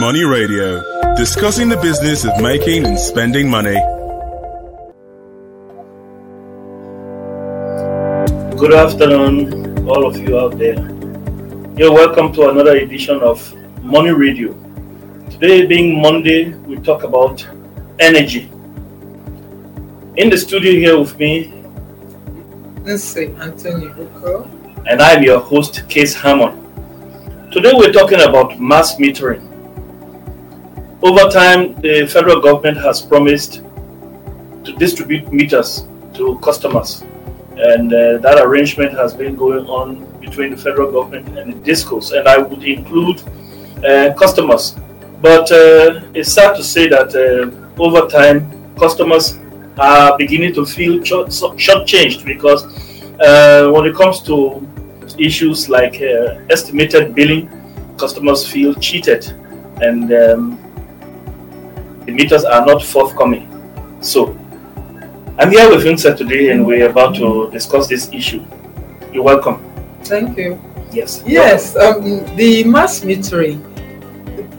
Money Radio, discussing the business of making and spending money. Good afternoon, all of you out there. You're welcome to another edition of Money Radio. Today, being Monday, we talk about energy. In the studio here with me, Nancy Anthony Oko. and I'm your host, Case Hammond. Today, we're talking about mass metering. Over time, the federal government has promised to distribute meters to customers, and uh, that arrangement has been going on between the federal government and the discos, and I would include uh, customers. But uh, it's sad to say that uh, over time, customers are beginning to feel short, shortchanged because uh, when it comes to issues like uh, estimated billing, customers feel cheated, and um, the meters are not forthcoming. So, I'm here with Vincent today, and we're about to discuss this issue. You're welcome. Thank you. Yes. Yes, um, the mass metering.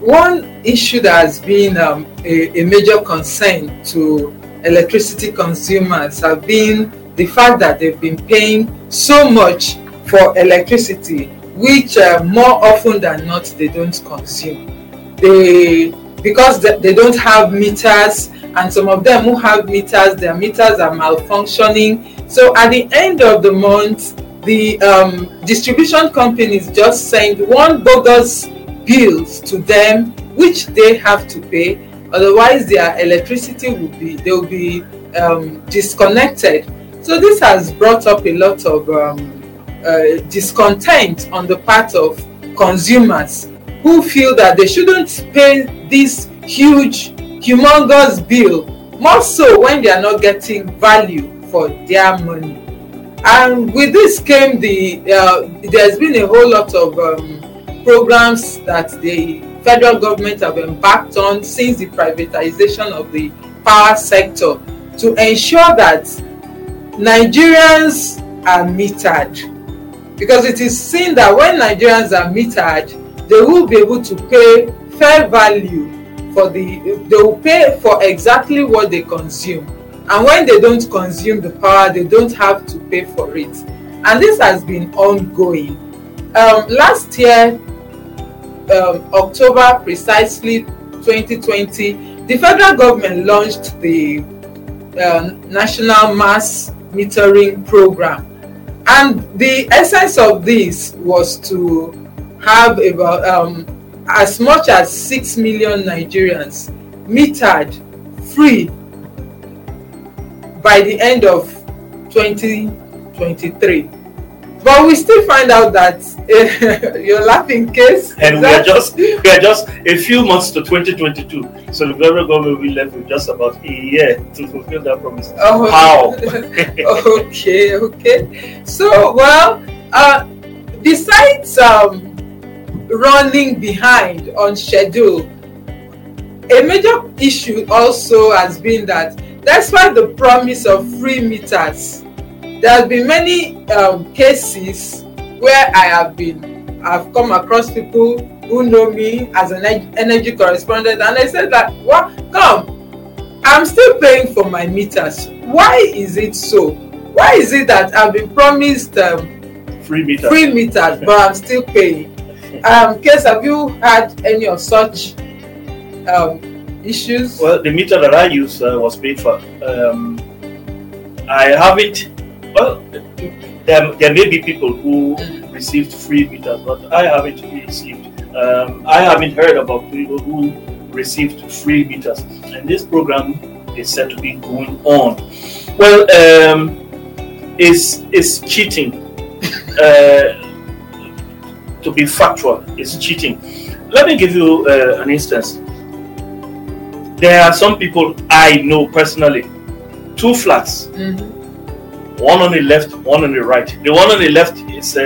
One issue that has been um, a, a major concern to electricity consumers have been the fact that they've been paying so much for electricity, which uh, more often than not they don't consume. They because they, don't have meters, and some of them who have meters, their meters are malfunctioning. So at the end of the month, the um, distribution companies just send one bogus bills to them, which they have to pay. Otherwise, their electricity will be they will be um, disconnected. So this has brought up a lot of um, uh, discontent on the part of consumers who feel that they shouldn't pay this huge, humongous bill, more so when they are not getting value for their money. And with this came the, uh, there's been a whole lot of um, programs that the federal government have embarked on since the privatization of the power sector to ensure that Nigerians are metered. Because it is seen that when Nigerians are metered, they will be able to pay fair value for the they will pay for exactly what they consume. And when they don't consume the power they don't have to pay for it. And this has been ongoing. Um, last year um, october precisely 2020 the federal government launched the uh, national mass metering program. And the essence of this was to have about um, as much as 6 million Nigerians metered free by the end of 2023. But we still find out that uh, you're laughing case. And we are just we are just a few months to 2022. So the federal government will be left with just about a year to fulfill that promise. Oh, How? okay, okay. So, well, uh, besides um, running behind on schedule. A major issue also has been that despite the promise of free meters, there have been many um, cases where I have been, I've come across people who know me as an energy correspondent, and they said that, well, come, I'm still paying for my meters. Why is it so? Why is it that I've been promised um, Free meter. free meters, but I'm still paying? Um case have you had any of such um issues Well, the meter that I use uh, was paid for. Um, I have it. Well, there, there may be people who received free meters, but I haven't received. Um, I haven't heard about people who received free meters, and this program is said to be going on. Well, um, it's it's cheating. uh, to be factual, it's cheating. Let me give you uh, an instance. There are some people I know personally, two flats, Mhm. one on the left, one on the right. The one on the left is uh,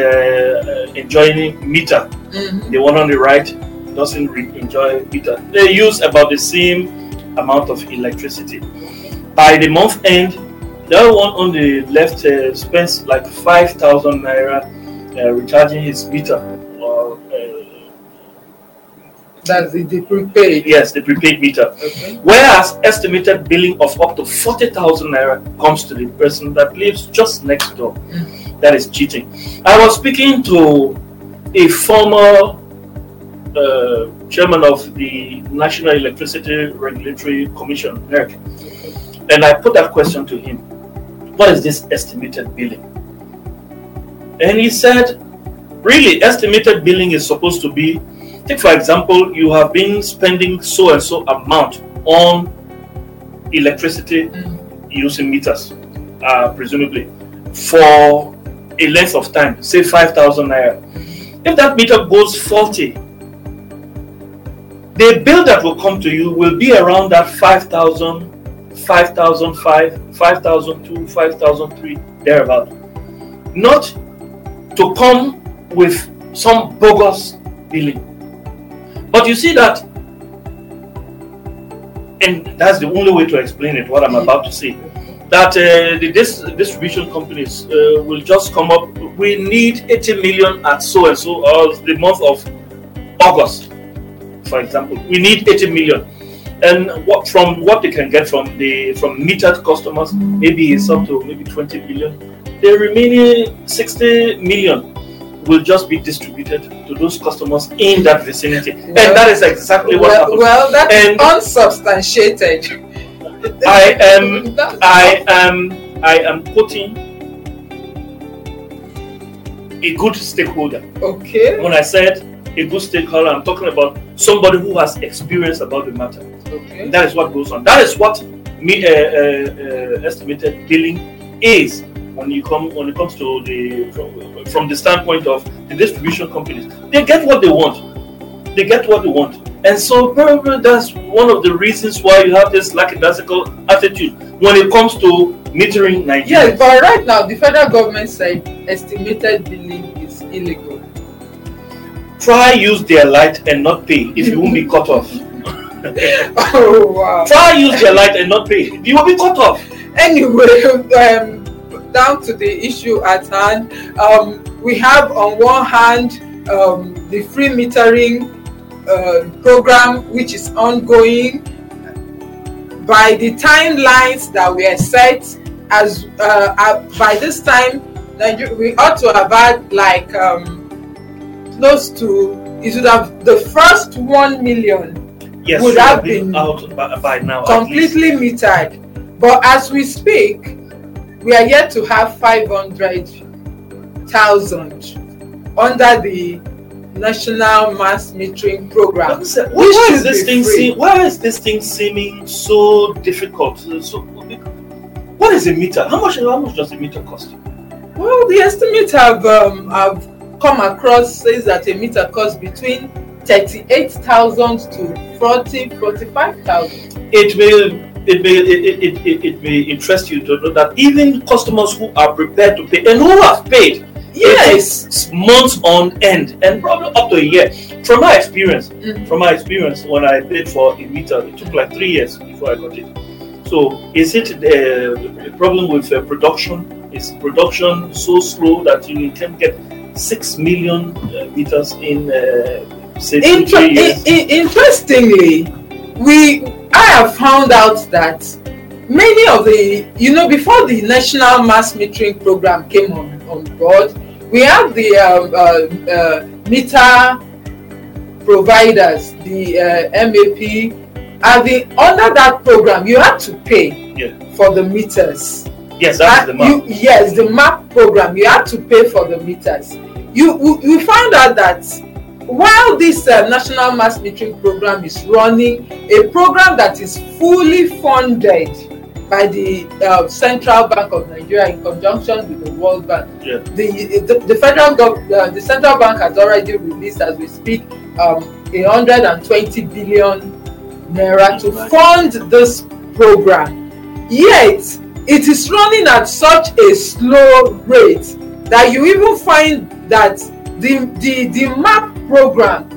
enjoying meter. Mhm. The one on the right doesn't re- enjoy meter. They use about the same amount of electricity. By the month end, the other one on the left uh, spends like five thousand naira uh, recharging his meter That's the, the prepaid. Yes, the prepaid meter. Okay. Whereas estimated billing of up to 40,000 naira comes to the person that lives just next door. That is cheating. I was speaking to a former uh, chairman of the National Electricity Regulatory Commission, NERC, and I put that question to him What is this estimated billing? And he said, Really, estimated billing is supposed to be Take for example, you have been spending so and so amount on electricity using meters, uh, presumably, for a length of time, say 5,000 naira. If that meter goes faulty, the bill that will come to you will be around that 5,000, 5,005, 5,002, 5,003, thereabout. Not to come with some bogus billing. But you see that, and that's the only way to explain it, what I'm about to say. That uh, the dis- distribution companies uh, will just come up, we need 80 million at so and so, or the month of August, for example. We need 80 million. And what from what they can get from the from metered customers, maybe it's up to maybe 20 million. The remaining 60 million will just be distributed to those customers in that vicinity. and that is exactly what well, happened. well, that's And- unsubstantiated. I am I am I am quoting a good stakeholder. okay. When I said a good stakeholder, I'm talking about somebody who has experience about the matter. Okay. That is what goes on. That is what me uh, uh, uh, estimated billing is when you come when it comes to the from, from the standpoint of the distribution companies. They get what they want. They get what they want, and so probably that's one of the reasons why you have this lackadaisical attitude when it comes to metering Nigeria. Yes, but right now the federal government said estimated billing is illegal. Try use their light and not pay if you won't be cut off. oh wow. Try use their light and not pay. You will be cut off. Anyway, um, down to the issue at hand. Um, we have on one hand um, the free metering uh, program, which is ongoing. By the timelines that were set, as uh, uh, by this time, Niger- we ought to have had like um, close to it would have the first one million Yes, Would have have been been out by, by now. completely metered. But as we speak, we are yet to have 500,000 under the National Mass Metering Program. Why is this thing seem, why is this thing seeming so difficult? So, what is a meter? How much how much does a meter cost? Well, the estimates have um, have come across says that a meter costs between 38,000 to 40, 45,000. It will it may it, it, it, it may interest you to know that even customers who are prepared to pay and who have paid Yes. months on end and probably up to a year. From my experience, Mhm. from my experience, when I paid for a meter, it took like three years before I got it. So, is it uh, a problem with uh, production? Is production so slow that you can get six million uh, meters in uh, say Inter- three years? i- i- interestingly, we have found out that many of the you know before the national mass metering program came on, on board, we had the um, uh, uh, meter providers, the uh, MAP, and the under that program you had to pay Yeah. for the meters. Yes, that's the mark. You, yes, the MAP program. You had to pay for the meters. You we, we found out that while this uh, national mass metering program is running, a program that is fully funded by the uh, Central Bank of Nigeria in conjunction with the World Bank. Yeah. The, the the federal gov- uh, the central bank has already released, as we speak, um, a hundred and twenty billion naira to fund this program. Yet it is running at such a slow rate that you even find that the the the map program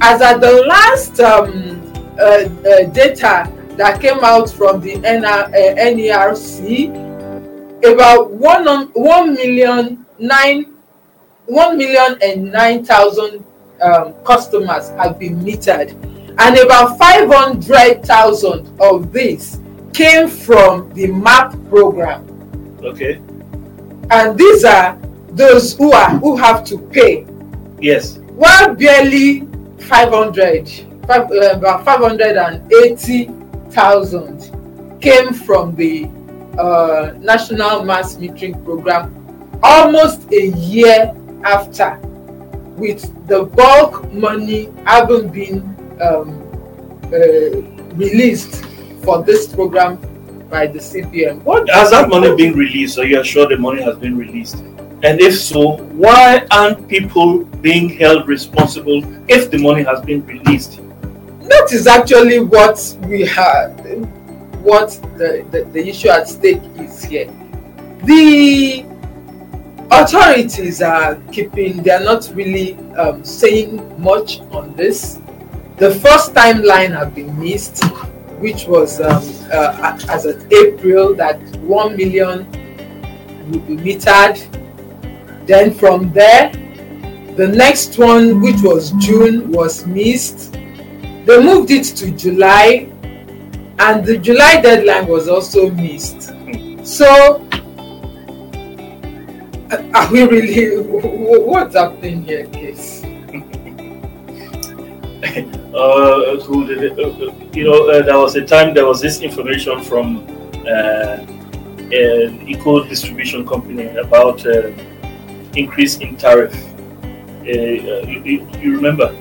as at the last um, uh, uh, data that came out from the NR, NERC about one um, one million nine one million and nine thousand um, customers have been metered, and about 500,000 of these came from the MAP program. Okay. And these are those who are who have to pay. Yes. While barely 500, five, uh, about 580,000 came from the uh, National Mass Metering Program almost a year after, with the bulk money having been um, uh, released for this program by the CBN. What has that money been released? Are you sure the money has been released? And if so, why aren't people being held responsible if the money has been released? That is actually what we have, what the, the, the issue at stake is here. The authorities are keeping, they are not really um, saying much on this. The first timeline have been missed, which was um, uh, as of April that 1 million would be metered. Then from there, the next one, which was June, was missed. They moved it to July, and the July deadline was also missed. So, are we really? What's happening here, Case? uh? Uh, you know, uh, there was a time there was this information from uh, an Eko distribution company about uh, increase in tariff. Uh, you, you, you remember?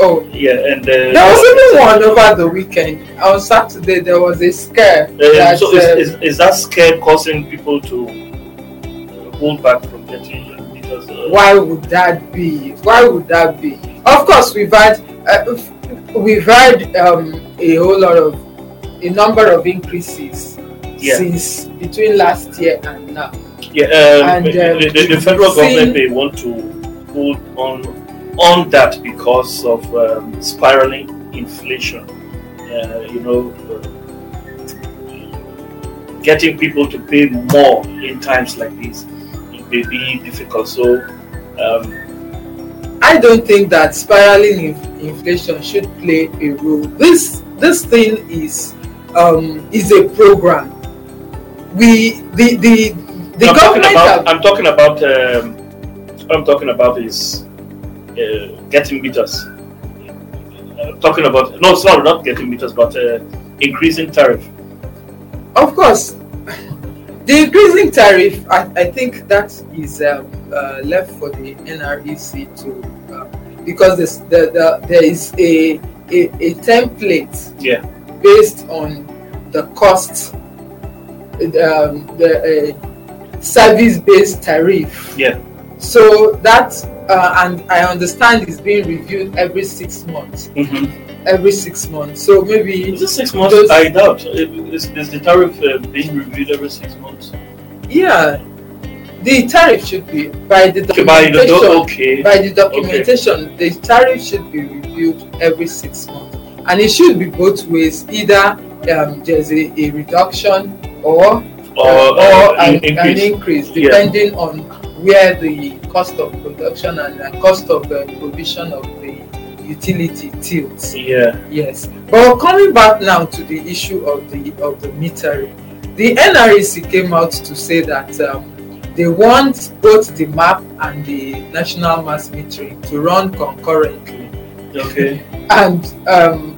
Oh, Yeah, and uh, there was even one over the weekend. On Saturday, there was a scare. Uh, that, so is, uh, is, is that scare causing people to uh, hold back from getting uh, meters? Uh, why would that be? Why would that be? Of course, we've had uh, we've had um, a whole lot of a number of increases Yeah. since between last year and now. Yeah, um, And, um, the, the, the federal government may want to hold on on that because of um, spiraling inflation. Uh, you know, uh, getting people to pay more in times like this it may be difficult. So, um, I don't think that spiraling inf- inflation should play a role. This this thing is um, is a program. We the the the I'm talking government about. have, I'm talking about. Um, what I'm talking about is uh, getting meters. Uh, talking about no, sorry, not getting meters, but uh, increasing tariff. Of course, the increasing tariff, I, I think that is um, uh, left for the NREC to, uh, because the, the, there is a, a, a template Yeah. based on the cost, um, the uh, service-based tariff. Yeah. So that, uh, and I understand is being reviewed every six months. Mm-hmm. Every six months. So maybe Is it six months? Those- I doubt. Is, is the tariff uh, being reviewed every six months? Yeah, the tariff should be by the Okay, by the documentation. do- okay. by the documentation, the tariff should be reviewed every six months, and it should be both ways. Either um, there's a, a reduction or Or, or an, in- an increase. increase, Yeah. depending on where the cost of production and the cost of uh, provision of the utility tilts. Yeah. Yes, but coming back now to the issue of the of the metering, the NREC came out to say that um, they want both the map and the national mass metering to run concurrently. Okay. And um,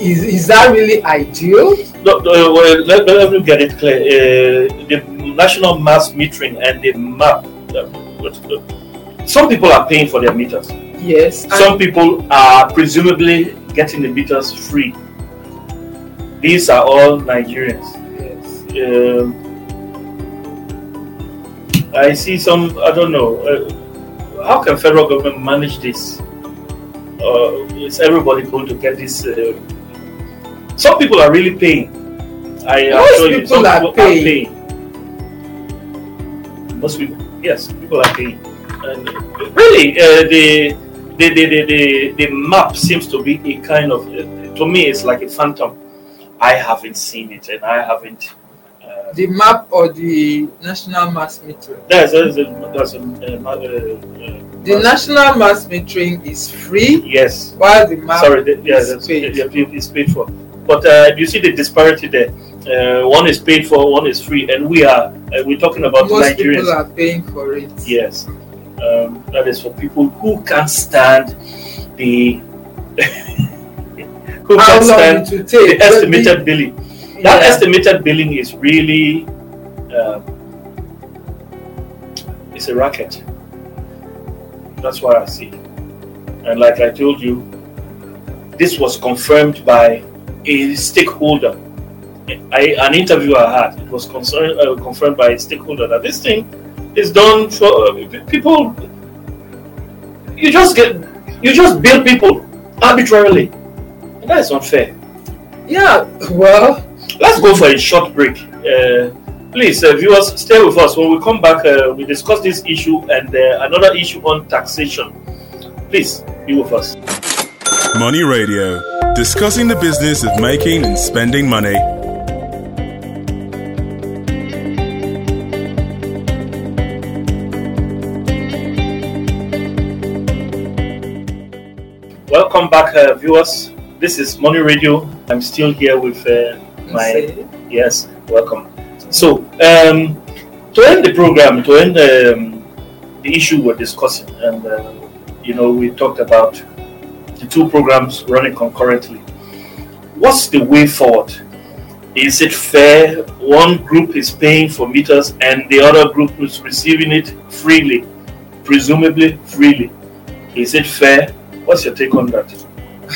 is is that really ideal? No, no, well, let, let me get it clear. Uh, the national mass metering and the map. uh, uh, Some people are paying for their meters. Yes. Some people are presumably getting the meters free. These are all Nigerians. yes. Um, I see some. I don't know. Uh, how can federal government manage this? Uh, is everybody going to get this? Uh, some people are really paying. I Most you, some people are paying. Most people, yes, people are paying. And uh, really, uh, the, the, the, the, the map seems to be a kind of. Uh, to me, it's like a phantom. I haven't seen it, and I haven't. Uh, The map or the national mass metering? there's, there's a, there's a, uh, uh, The national mass metering is free, Yes. while the map Sorry, the, yeah, is paid. yeah, it's paid for. But uh, you see the disparity there. Uh, one is paid for, one is free, and we are uh, we're talking about Most people are paying for it. Yes, um, that is for people who can't stand the who How can't stand the? But estimated billing. That yeah. estimated billing is really um, it's a racket. That's what I see. And like I told you, this was confirmed by a stakeholder. I, an interview I had, it was concerned, uh, confirmed by a stakeholder that this thing is done for uh, people. You just get, you just bill people arbitrarily, and that is unfair. Yeah, well, Let's go for a short break. Uh, please, uh, viewers, stay with us. When we come back, uh, we discuss this issue and uh, another issue on taxation. Please be with us. Money Radio, discussing the business of making and spending money. Welcome back, uh, viewers. This is Money Radio. I'm still here with uh, my yes. Welcome. So, um, to end the program, to end um, the issue we're discussing, and uh, you know, we talked about the two programs running concurrently. What's the way forward? Is it fair? One group is paying for meters, and the other group is receiving it freely, presumably freely. Is it fair? What's your take on that?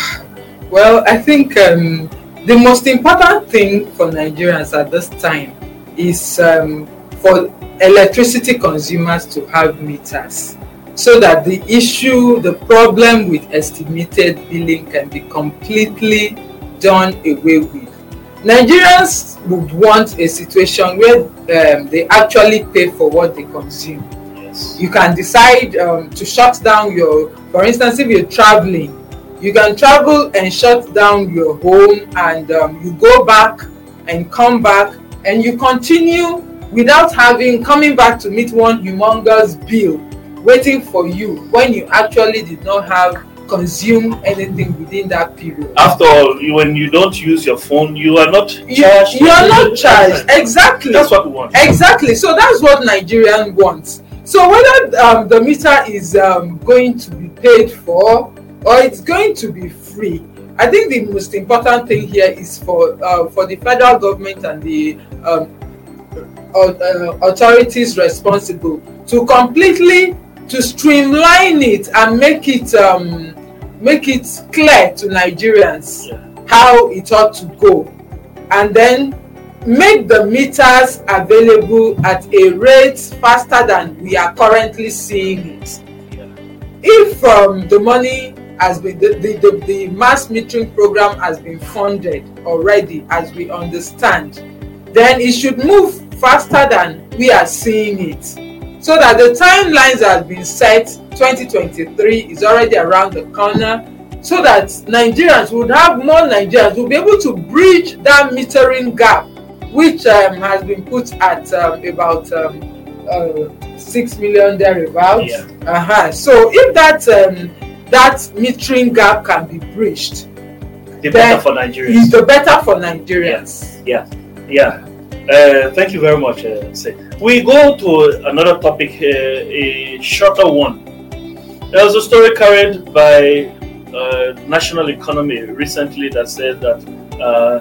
well, I think um, the most important thing for Nigerians at this time is um, for electricity consumers to have meters so that the issue, the problem with estimated billing can be completely done away with. Nigerians would want a situation where um, they actually pay for what they consume. Yes. you can decide um, to shut down your for instance if you're traveling you can travel and shut down your home and um, you go back and come back and you continue without having coming back to meet one humongous bill waiting for you when you actually did not have consumed anything within that period After all, you, when you don't use your phone, you are not you, charged. you are not charged exactly That's what we want. Exactly. So that's what Nigerian wants. So whether um, the meter is um, going to be paid for or it's going to be free, I think the most important thing here is for uh, for the federal government and the um, uh, authorities responsible to completely to streamline it and make it um, make it clear to Nigerians Yeah. how it ought to go, and then make the meters available at a rate faster than we are currently seeing it. If um, the money has been the, the, the, the mass metering program has been funded already as we understand, then it should move faster than we are seeing it. So that the timelines have been set 2023 is already around the corner so that Nigerians would have more Nigerians will be able to bridge that metering gap which um, has been put at um, about um, uh, six million thereabouts. Yeah. Uh-huh. So if that um, that metering gap can be bridged, The better for Nigerians. the better for Nigerians. Yeah. Uh, thank you very much. Uh, we go to another topic, uh, a shorter one. There was a story carried by uh, National Economy recently that said that uh,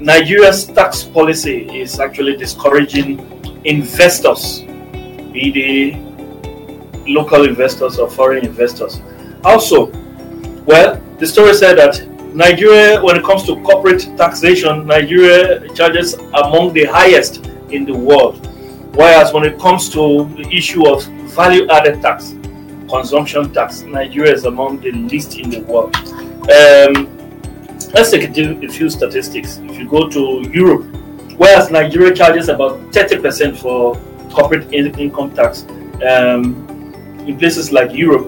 Nigeria's tax policy is actually discouraging investors, be they local investors or foreign investors. Also, well, the story said that Nigeria, when it comes to corporate taxation, Nigeria charges among the highest in the world. Whereas when it comes to the issue of value added tax, consumption tax, Nigeria is among the least in the world. Um, let's take a few- statistics. If you go to Europe, whereas Nigeria charges about 30% for corporate in- income tax, um, in places like Europe,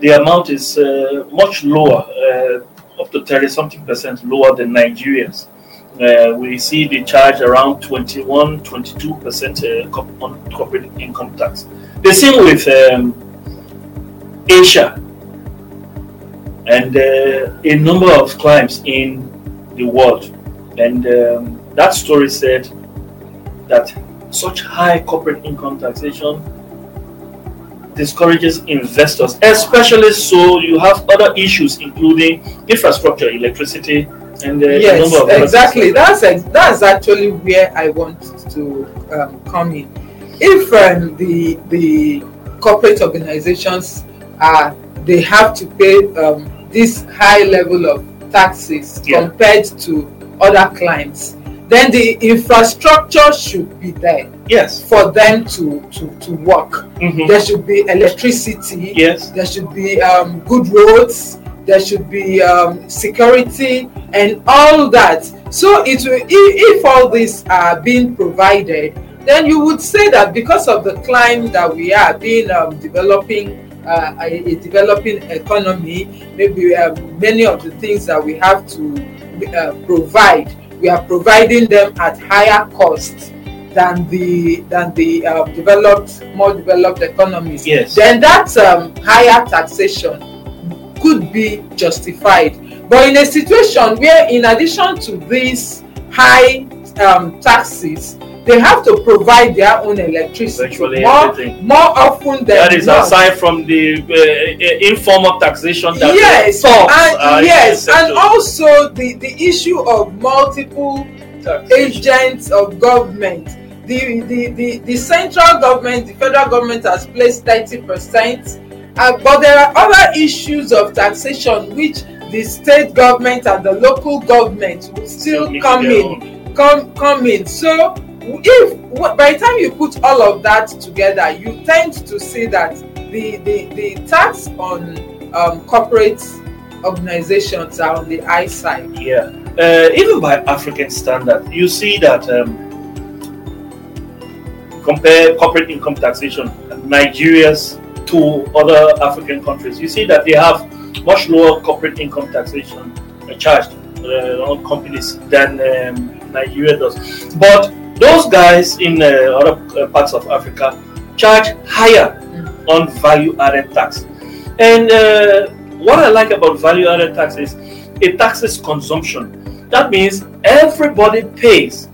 the amount is uh, much lower, uh, up to 30 something percent lower than Nigerians. Uh, we see they charge around 21, 22 percent uh, on corporate income tax. The same with um, Asia, and uh, a number of clients in the world. And um, that story said that such high corporate income taxation discourages investors, especially so you have other issues including infrastructure, electricity, and uh, yes number of exactly. that's ex- that's actually where i want to um, come in. If um, the the corporate organizations are they have to pay um, this high level of taxes Yeah. compared to other clients then the infrastructure should be there Yes. for them to to to work Mhm. there should be electricity Yes. there should be um, good roads there should be um, security and all that so it will if, if all these are being provided then you would say that because of the climate that we are being um, developing uh, a, a developing economy maybe um, many of the things that we have to uh, provide we are providing them at higher cost than the than the uh, developed more developed economies Yes. then that um, higher taxation could be justified but in a situation where in addition to these high um, taxes they have to provide their own electricity more everything. more often than That is not. aside from the uh, uh, informal taxation that yes thugs and are yes and also the the issue of multiple agents of government the the the the central government the federal government has placed thirty percent uh, but there are other issues of taxation which the state government and the local government will still come in own. come come in so if by the time you put all of that together you tend to see that the the the tax on um, corporate organizations are on the high side Yeah, uh, even by African standard, you see that um, compare corporate income taxation Nigeria's to other African countries. You see that they have much lower corporate income taxation uh, charged uh, on companies than um, Nigeria does. But those guys in uh, other uh, parts of Africa charge higher on value added tax. And uh, what I like about value added tax is it taxes consumption. That means everybody pays,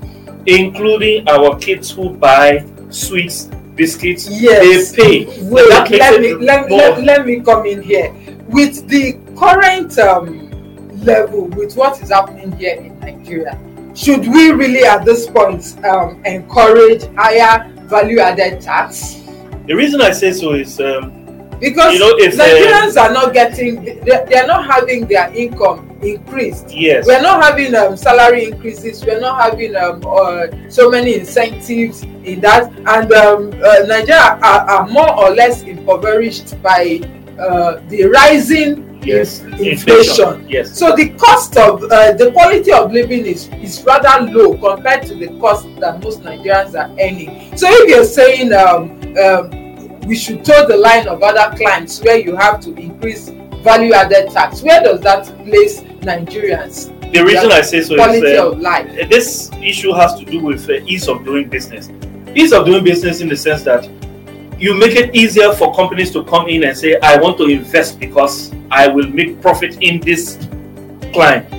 including our kids who buy sweets, biscuits. Yes. They pay. wait let me let, let, let me come in here with the current um, level with what is happening here in nigeria should we really at this point um, encourage higher value added tax? The reason I say so is um, because You know, if, uh, nigerians are not getting they, they are not having their income increased. Yes, we're not having um, salary increases. We're not having um, uh, so many incentives in that. And um, uh, nigeria are, are more or less impoverished by uh, the rising yes, inflation. Yes, so the cost of uh, the quality of living is is rather low compared to the cost that most nigerians are earning so if you're saying um, um, we should toe the line of other clients where you have to increase value added tax where does that place nigerians the reason I say so quality is uh, of life. this issue has to do with uh, ease of doing business. Ease of doing business in the sense that you make it easier for companies to come in and say, I want to invest because I will make profit in this client.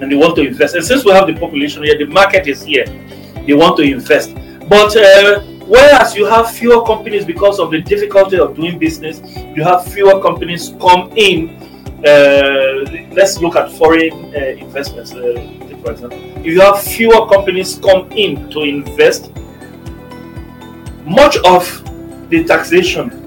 And they want to invest. And since we have the population here, the market is here, they want to invest. But uh, whereas you have fewer companies because of the difficulty of doing business, you have fewer companies come in. Uh, let's look at foreign uh, investments, uh, for example. If you have fewer companies come in to invest, much of the taxation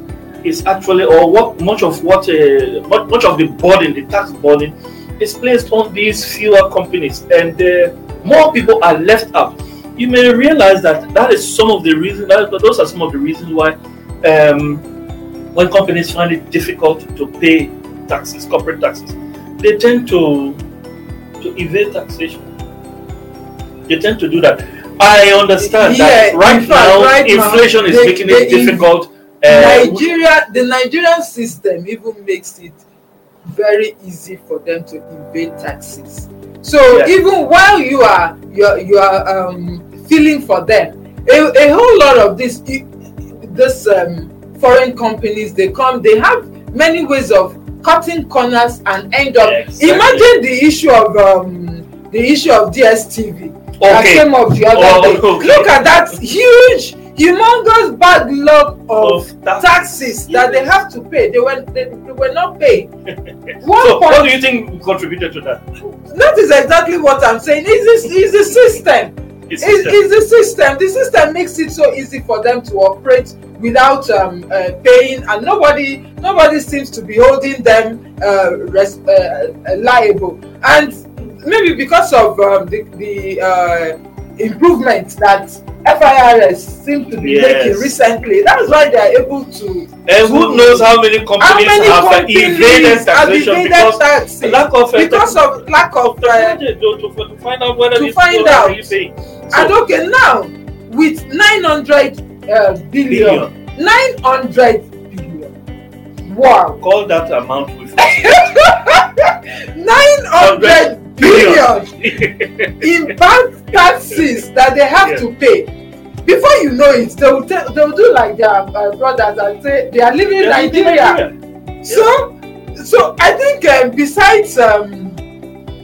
is actually, or what much of what, uh, much, of the burden, the tax burden, is placed on these fewer companies, and uh, more people are left out. You may realize that that is some of the reasons. Those are some of the reasons why, um, when companies find it difficult to pay taxes, corporate taxes, they tend to to evade taxation. They tend to do that. I understand that right in fact, now right now, inflation is they- making it difficult. Uh, Nigeria, the Nigerian system even makes it very easy for them to evade taxes. So Yeah. even while you are you are, you are um, feeling for them, a, a whole lot of this this um, foreign companies they come they have many ways of cutting corners and end up Exactly. imagine the issue of um, the issue of dstv that came up the other Oh, day okay. look at that huge humongous backlog of, Of tax- taxes that they have to pay. They were they, they were not paid. One So, point what do you think contributed to that? that is exactly what i'm saying. It's the, it's the system? It's system. it's the system? The system makes it so easy for them to operate without um, uh, paying and nobody nobody seems to be holding them uh, res- uh, uh, liable. And maybe because of um, the, the uh, improvement that FIRS seem to be Yes. making recently that's why they are able to And who knows how many how companies many have uh, companies evaded have taxation evaded because taxes lack of uh, because of lack of uh, to, to, find out whether to find out. paying. and So, okay now with 900 uh, billion billion. 900 billion wow Call that amount with 900 billion in bank taxes that they have Yeah. to pay before you know it they will tell they will do like their uh, brothers and say they are leaving They're nigeria. Nigeria. so so i think uh, besides um,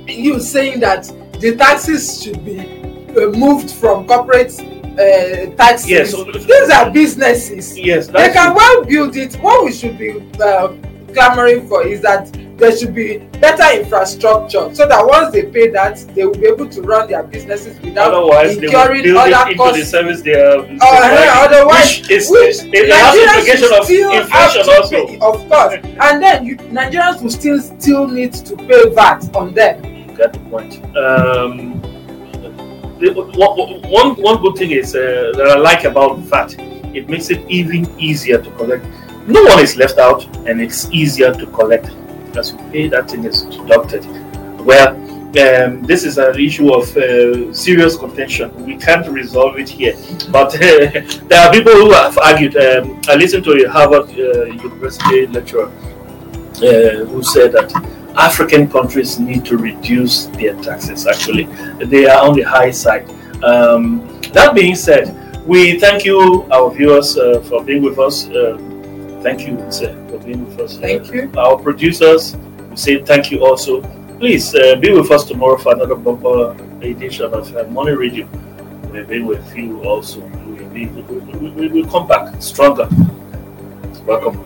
you saying that the taxes should be uh, moved from corporate uh, taxes Yes, so- these are businesses. Yes, they can well build it. What we should be uh, clamoring for is that there should be better infrastructure so that once they pay that they will be able to run their businesses without Otherwise, they will incurring build it other into the costs service they are. uh, otherwise which is which it, has Nigerians implication will of still have inflation also. pay, of course and then you, nigerians will still still need to pay vat on them You Get the point. Um, the, one, one, one good thing is uh, that I like about VAT, it makes it even easier to collect. No one is left out, and it's easier to collect as you pay. That thing is deducted. Well, um, this is an issue of uh, serious contention. We can't resolve it here, but there are people who have argued. Um, I listened to a Harvard uh, University lecturer uh, who said that African countries need to reduce their taxes. Actually, they are on the high side. Um, that being said, we thank you, our viewers, uh, for being with us. Uh, thank you, sir, being with us. thank you Our producers, we say thank you also. Please uh, be with us tomorrow for another bumper edition of uh, Money Radio. We'll be with you also. We'll, be, we, we, we will come back stronger. Welcome.